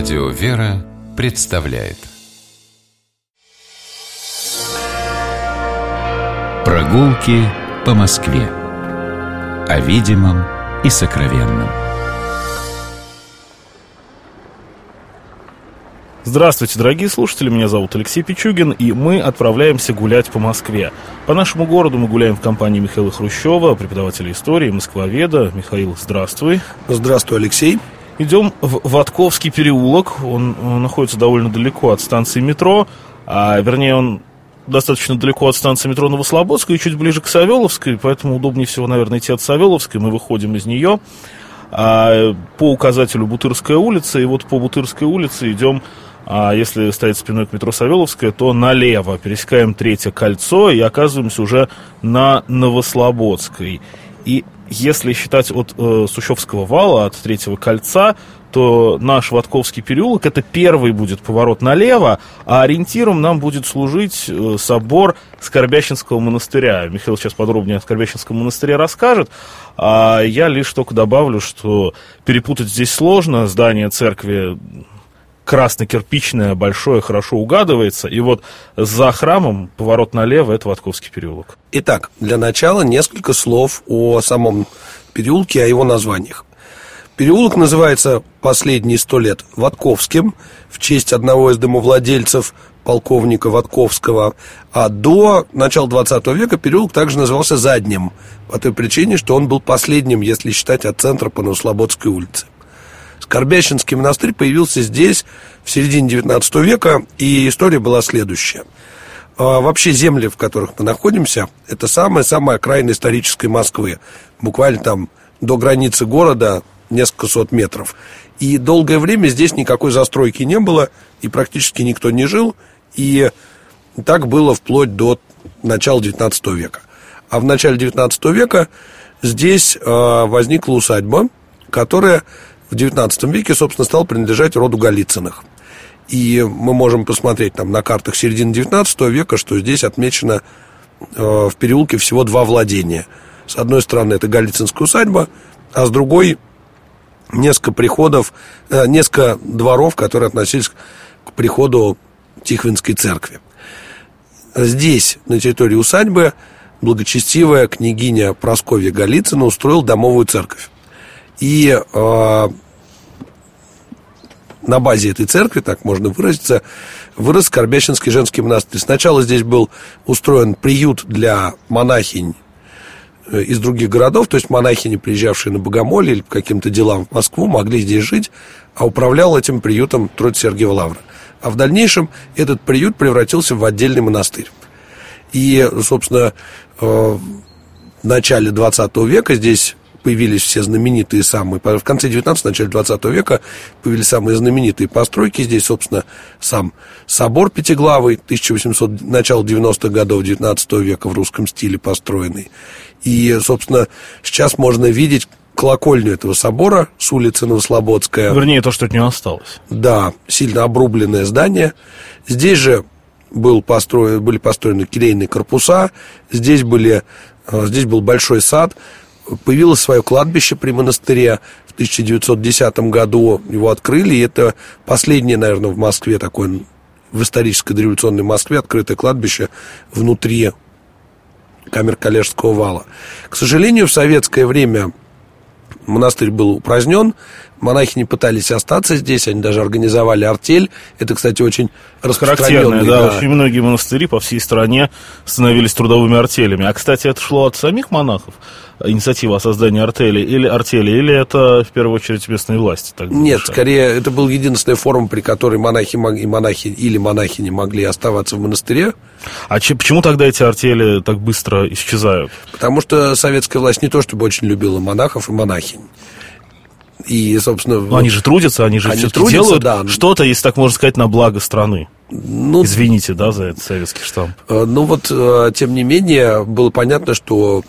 Радио «Вера» представляет Прогулки по Москве О видимом и сокровенном Здравствуйте, дорогие слушатели, меня зовут Алексей Пичугин, и мы отправляемся гулять по Москве. По нашему городу мы гуляем в компании Михаила Хрущева, преподавателя истории, москвоведа. Михаил, здравствуй. Здравствуй, Алексей. Идем в Ватковский переулок, он, он находится довольно далеко от станции метро, а вернее он достаточно далеко от станции метро Новослободская и чуть ближе к Савеловской, поэтому удобнее всего, наверное, идти от Савеловской, мы выходим из нее а, по указателю Бутырская улица, и вот по Бутырской улице идем а если стоять спиной к метро Савеловская, то налево. Пересекаем третье кольцо и оказываемся уже на Новослободской. И если считать от э, Сущевского вала, от третьего кольца, то наш Ватковский переулок это первый будет поворот налево, а ориентиром нам будет служить э, собор Скорбящинского монастыря. Михаил сейчас подробнее о Скорбящинском монастыре расскажет, а я лишь только добавлю, что перепутать здесь сложно. Здание церкви красно-кирпичное, большое, хорошо угадывается. И вот за храмом поворот налево – это Ватковский переулок. Итак, для начала несколько слов о самом переулке, о его названиях. Переулок называется последние сто лет Ватковским в честь одного из домовладельцев полковника Ватковского, а до начала 20 века переулок также назывался Задним, по той причине, что он был последним, если считать от центра по Новослободской улице. Скорбящинский монастырь появился здесь в середине 19 века, и история была следующая. А, вообще земли, в которых мы находимся, это самая-самая окраина исторической Москвы. Буквально там до границы города несколько сот метров. И долгое время здесь никакой застройки не было, и практически никто не жил. И так было вплоть до начала 19 века. А в начале 19 века здесь э, возникла усадьба, которая в XIX веке, собственно, стал принадлежать роду Голицыных. И мы можем посмотреть там на картах середины XIX века, что здесь отмечено э, в переулке всего два владения. С одной стороны, это Голицынская усадьба, а с другой несколько приходов, э, несколько дворов, которые относились к приходу Тихвинской церкви. Здесь, на территории усадьбы, благочестивая княгиня Просковья Голицына устроила домовую церковь. И э, на базе этой церкви, так можно выразиться, вырос Скорбящинский женский монастырь. Сначала здесь был устроен приют для монахинь э, из других городов, то есть монахини, приезжавшие на Богомолье или по каким-то делам в Москву, могли здесь жить, а управлял этим приютом Троиц Сергиева Лавра. А в дальнейшем этот приют превратился в отдельный монастырь. И, собственно, э, в начале 20 века здесь появились все знаменитые самые, в конце 19 начале 20 века появились самые знаменитые постройки. Здесь, собственно, сам собор Пятиглавый, 1800, начало 90-х годов 19 века в русском стиле построенный. И, собственно, сейчас можно видеть колокольню этого собора с улицы Новослободская. Вернее, то, что от нее осталось. Да, сильно обрубленное здание. Здесь же был построен, были построены келейные корпуса, здесь, были, э, здесь был большой сад, появилось свое кладбище при монастыре. В 1910 году его открыли, и это последнее, наверное, в Москве такое, в исторической дореволюционной Москве открытое кладбище внутри камер Калежского вала. К сожалению, в советское время монастырь был упразднен, монахи не пытались остаться здесь, они даже организовали артель. Это, кстати, очень распространенный. Да, да, очень многие монастыри по всей стране становились трудовыми артелями. А, кстати, это шло от самих монахов, инициатива о создании артели, или артели, или это, в первую очередь, местные власти? Так Нет, решали? скорее, это был единственная форма, при которой монахи, и монахи или монахи не могли оставаться в монастыре. А че, почему тогда эти артели так быстро исчезают? Потому что советская власть не то чтобы очень любила монахов и монахинь. И, собственно... Но они же трудятся, они же они все-таки делают да. что-то, если так можно сказать, на благо страны. Ну, Извините, да, за этот советский штамп. Э, ну вот, э, тем не менее, было понятно, что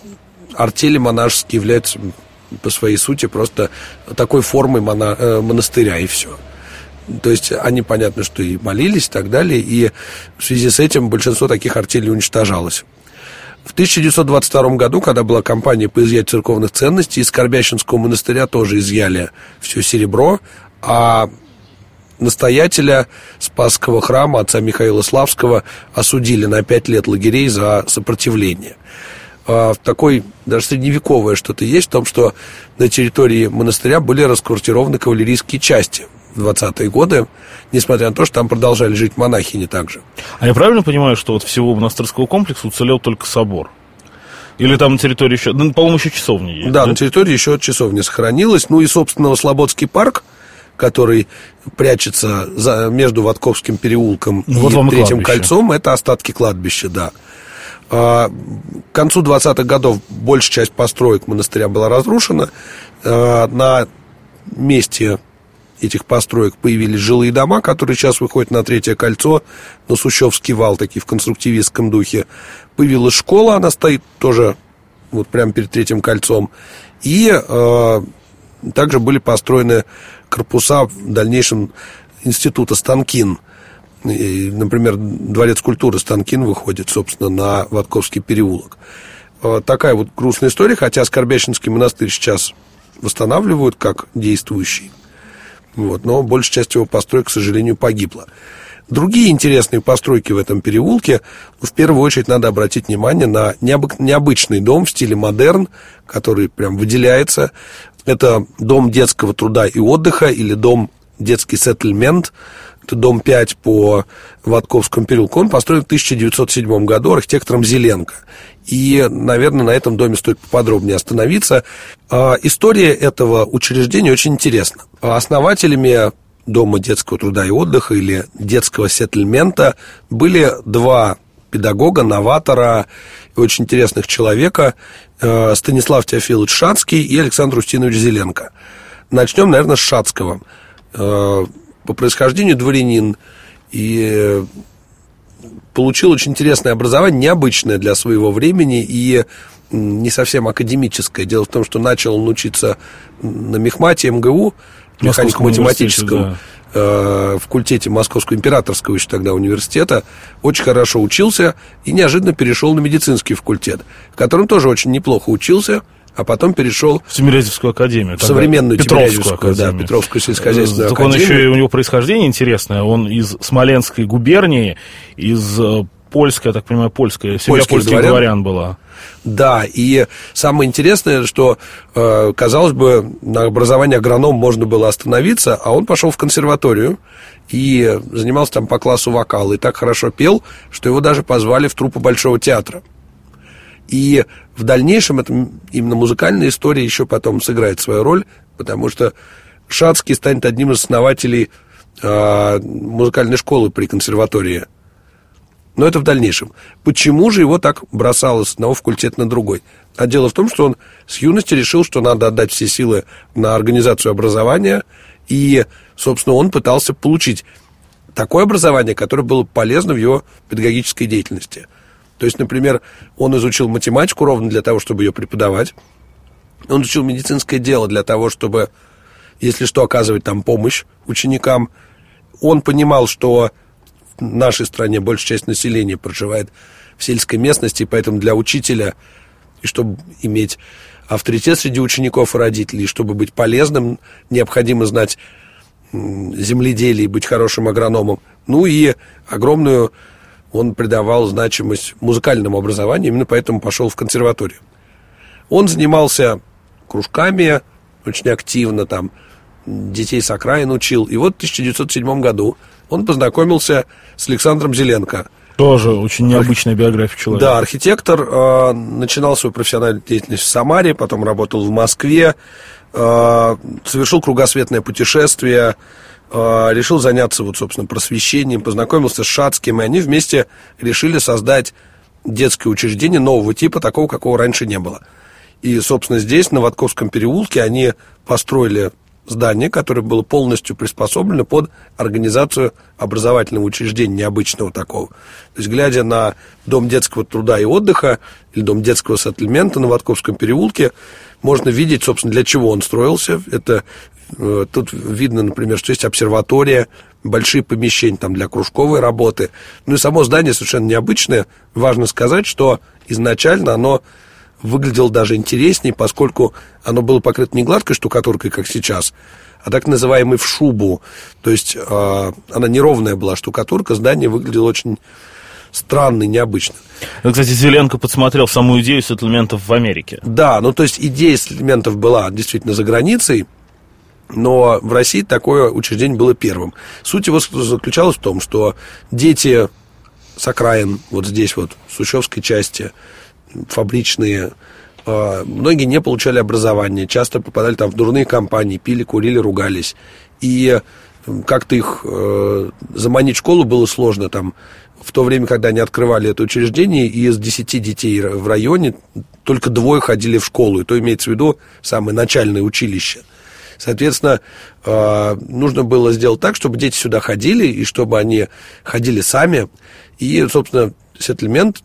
артели монашеские являются по своей сути просто такой формой мона, э, монастыря, и все. То есть они, понятно, что и молились и так далее, и в связи с этим большинство таких артелей уничтожалось. В 1922 году, когда была кампания по изъятию церковных ценностей, из Скорбящинского монастыря тоже изъяли все серебро, а настоятеля Спасского храма отца Михаила Славского осудили на пять лет лагерей за сопротивление. А, такой даже средневековое что-то есть в том, что на территории монастыря были расквартированы кавалерийские части в 20-е годы, несмотря на то, что там продолжали жить монахини также. А я правильно понимаю, что вот всего монастырского комплекса уцелел только собор? Или там на территории еще, ну, по-моему, еще часовня есть? Да, да, на территории еще часовня сохранилась. Ну и, собственно, Слободский парк, который прячется за, между Ватковским переулком ну, и вот Третьим кольцом, это остатки кладбища, да. А, к концу 20-х годов большая часть построек монастыря была разрушена. А, на месте этих построек появились жилые дома, которые сейчас выходят на Третье кольцо, на Сущевский вал, такие в конструктивистском духе. Появилась школа, она стоит тоже вот прямо перед Третьим кольцом. И э, также были построены корпуса в дальнейшем института Станкин. И, например, Дворец культуры Станкин выходит, собственно, на Ватковский переулок. Э, такая вот грустная история, хотя Скорбящинский монастырь сейчас восстанавливают как действующий. Вот, но большая часть его построек, к сожалению, погибла. Другие интересные постройки в этом переулке, в первую очередь надо обратить внимание на необы- необычный дом в стиле модерн, который прям выделяется. Это дом детского труда и отдыха или дом детский сеттельмент. Это дом 5 по Ватковскому переулку. Он построен в 1907 году архитектором Зеленко. И, наверное, на этом доме стоит поподробнее остановиться. А, история этого учреждения очень интересна. Основателями Дома детского труда и отдыха или детского сеттельмента были два педагога, новатора и очень интересных человека э, Станислав Теофилович Шацкий и Александр Устинович Зеленко. Начнем, наверное, с Шацкого. Э, по происхождению дворянин и получил очень интересное образование, необычное для своего времени и не совсем академическое. Дело в том, что начал он учиться на Мехмате МГУ, механико-математическом да. э, факультете Московского императорского еще тогда университета, очень хорошо учился и неожиданно перешел на медицинский факультет, в котором тоже очень неплохо учился, а потом перешел в Тимирязевскую академию. В современную Петровскую академию. Да, Петровскую сельскохозяйственную так академию. он еще, у него происхождение интересное, он из Смоленской губернии, из э, польская, я так понимаю, польская, семья польских, польских дворян. дворян была. Да, и самое интересное, что, э, казалось бы, на образование агроном можно было остановиться, а он пошел в консерваторию и занимался там по классу вокала, и так хорошо пел, что его даже позвали в труппу Большого театра. И в дальнейшем это именно музыкальная история еще потом сыграет свою роль, потому что Шацкий станет одним из основателей э, музыкальной школы при консерватории но это в дальнейшем. Почему же его так бросало с одного факультета на другой? А дело в том, что он с юности решил, что надо отдать все силы на организацию образования, и, собственно, он пытался получить такое образование, которое было полезно в его педагогической деятельности. То есть, например, он изучил математику ровно для того, чтобы ее преподавать. Он изучил медицинское дело для того, чтобы, если что, оказывать там помощь ученикам. Он понимал, что нашей стране большая часть населения проживает в сельской местности, поэтому для учителя, и чтобы иметь авторитет среди учеников и родителей, чтобы быть полезным, необходимо знать земледелие и быть хорошим агрономом. Ну и огромную он придавал значимость музыкальному образованию, именно поэтому пошел в консерваторию. Он занимался кружками очень активно, там, детей с окраин учил. И вот в 1907 году он познакомился с Александром Зеленко. Тоже очень необычная биография человека. Да, архитектор, э, начинал свою профессиональную деятельность в Самаре, потом работал в Москве, э, совершил кругосветное путешествие, решил заняться, вот, собственно, просвещением, познакомился с Шацким, и они вместе решили создать детское учреждение нового типа, такого, какого раньше не было. И, собственно, здесь, на Ватковском переулке, они построили здание, которое было полностью приспособлено под организацию образовательного учреждения необычного такого. То есть, глядя на дом детского труда и отдыха или дом детского сеттельмента на Ватковском переулке, можно видеть, собственно, для чего он строился. Это э, тут видно, например, что есть обсерватория, большие помещения там для кружковой работы. Ну и само здание совершенно необычное. Важно сказать, что изначально оно выглядело даже интереснее, поскольку оно было покрыто не гладкой штукатуркой, как сейчас, а так называемой в шубу. То есть э, она неровная была штукатурка, здание выглядело очень странно и необычно. Ну, кстати, Зеленко подсмотрел саму идею сеттельментов в Америке. Да, ну то есть идея сеттельментов была действительно за границей, но в России такое учреждение было первым. Суть его заключалась в том, что дети с окраин, вот здесь вот, в Сущевской части, фабричные, а, многие не получали образование, часто попадали там в дурные компании, пили, курили, ругались. И как-то их э, заманить в школу было сложно там. В то время, когда они открывали это учреждение, из 10 детей в районе только двое ходили в школу. И то имеется в виду самое начальное училище. Соответственно, э, нужно было сделать так, чтобы дети сюда ходили, и чтобы они ходили сами. И, собственно, сеттельмент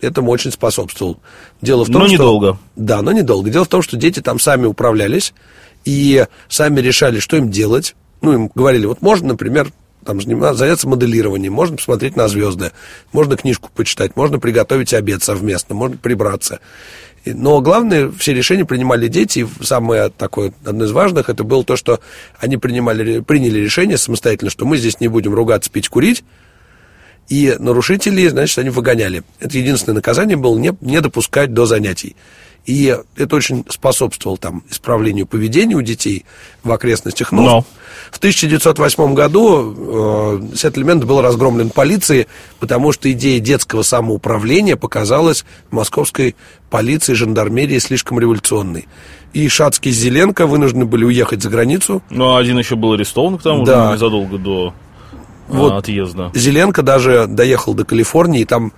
этому очень способствовал. Дело в том, но что... недолго. Да, но недолго. Дело в том, что дети там сами управлялись и сами решали, что им делать. Ну, им говорили, вот можно, например, там заняться моделированием, можно посмотреть на звезды, можно книжку почитать, можно приготовить обед совместно, можно прибраться. Но главное, все решения принимали дети, и самое такое, одно из важных, это было то, что они принимали, приняли решение самостоятельно, что мы здесь не будем ругаться, пить, курить, и нарушителей, значит, они выгоняли. Это единственное наказание было не, не допускать до занятий. И это очень способствовало там исправлению поведения у детей в окрестностях. Но, Но. в 1908 году э, сеттельмент был разгромлен полицией, потому что идея детского самоуправления показалась московской полиции, жандармерии слишком революционной. И Шацкий и Зеленко вынуждены были уехать за границу. Ну, а один еще был арестован к тому да. же незадолго до вот а, отъезда. Зеленко даже доехал до Калифорнии, и там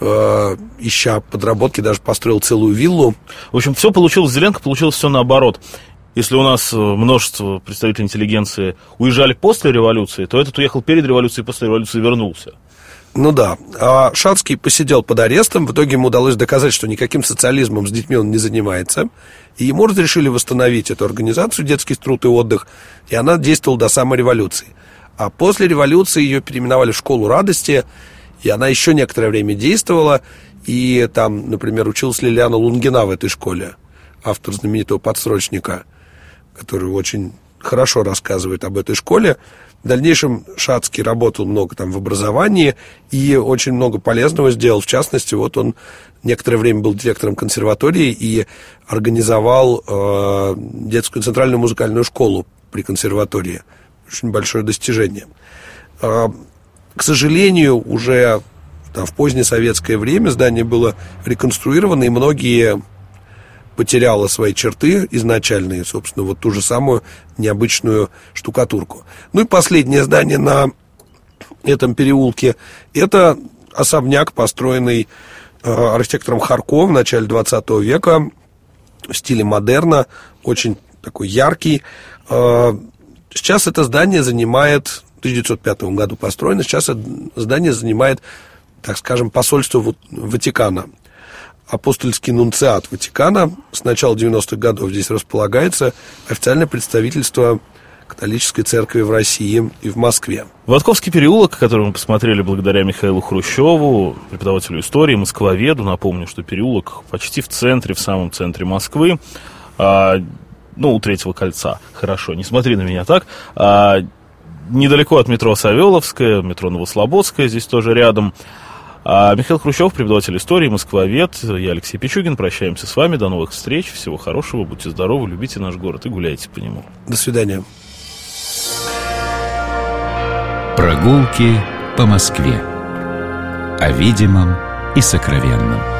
э, ища подработки, даже построил целую виллу. В общем, все получилось, Зеленко получилось все наоборот. Если у нас э, множество представителей интеллигенции уезжали после революции, то этот уехал перед революцией, после революции вернулся. Ну да. А Шацкий посидел под арестом. В итоге ему удалось доказать, что никаким социализмом с детьми он не занимается. И ему разрешили восстановить эту организацию «Детский труд и отдых». И она действовала до самой революции. А после революции ее переименовали в «Школу радости», и она еще некоторое время действовала. И там, например, училась Лилиана Лунгина в этой школе, автор знаменитого подсрочника, который очень хорошо рассказывает об этой школе. В дальнейшем Шацкий работал много там в образовании и очень много полезного сделал. В частности, вот он некоторое время был директором консерватории и организовал э, детскую центральную музыкальную школу при консерватории – очень большое достижение. К сожалению, уже там, в позднее советское время здание было реконструировано, и многие потеряло свои черты изначальные, собственно, вот ту же самую необычную штукатурку. Ну и последнее здание на этом переулке – это особняк, построенный э, архитектором Харко в начале 20 века в стиле модерна, очень такой яркий. Э, Сейчас это здание занимает, 1905 году построено, сейчас здание занимает, так скажем, посольство Ватикана. Апостольский нунциат Ватикана с начала 90-х годов здесь располагается официальное представительство католической церкви в России и в Москве. Ватковский переулок, который мы посмотрели благодаря Михаилу Хрущеву, преподавателю истории, москвоведу. Напомню, что переулок почти в центре, в самом центре Москвы. А, ну, у третьего кольца, хорошо, не смотри на меня так, а, недалеко от метро Савеловская, метро Новослободская, здесь тоже рядом. А Михаил Хрущев, преподаватель истории, москвовед, я Алексей Пичугин, прощаемся с вами, до новых встреч, всего хорошего, будьте здоровы, любите наш город и гуляйте по нему. До свидания. Прогулки по Москве. О видимом и сокровенном.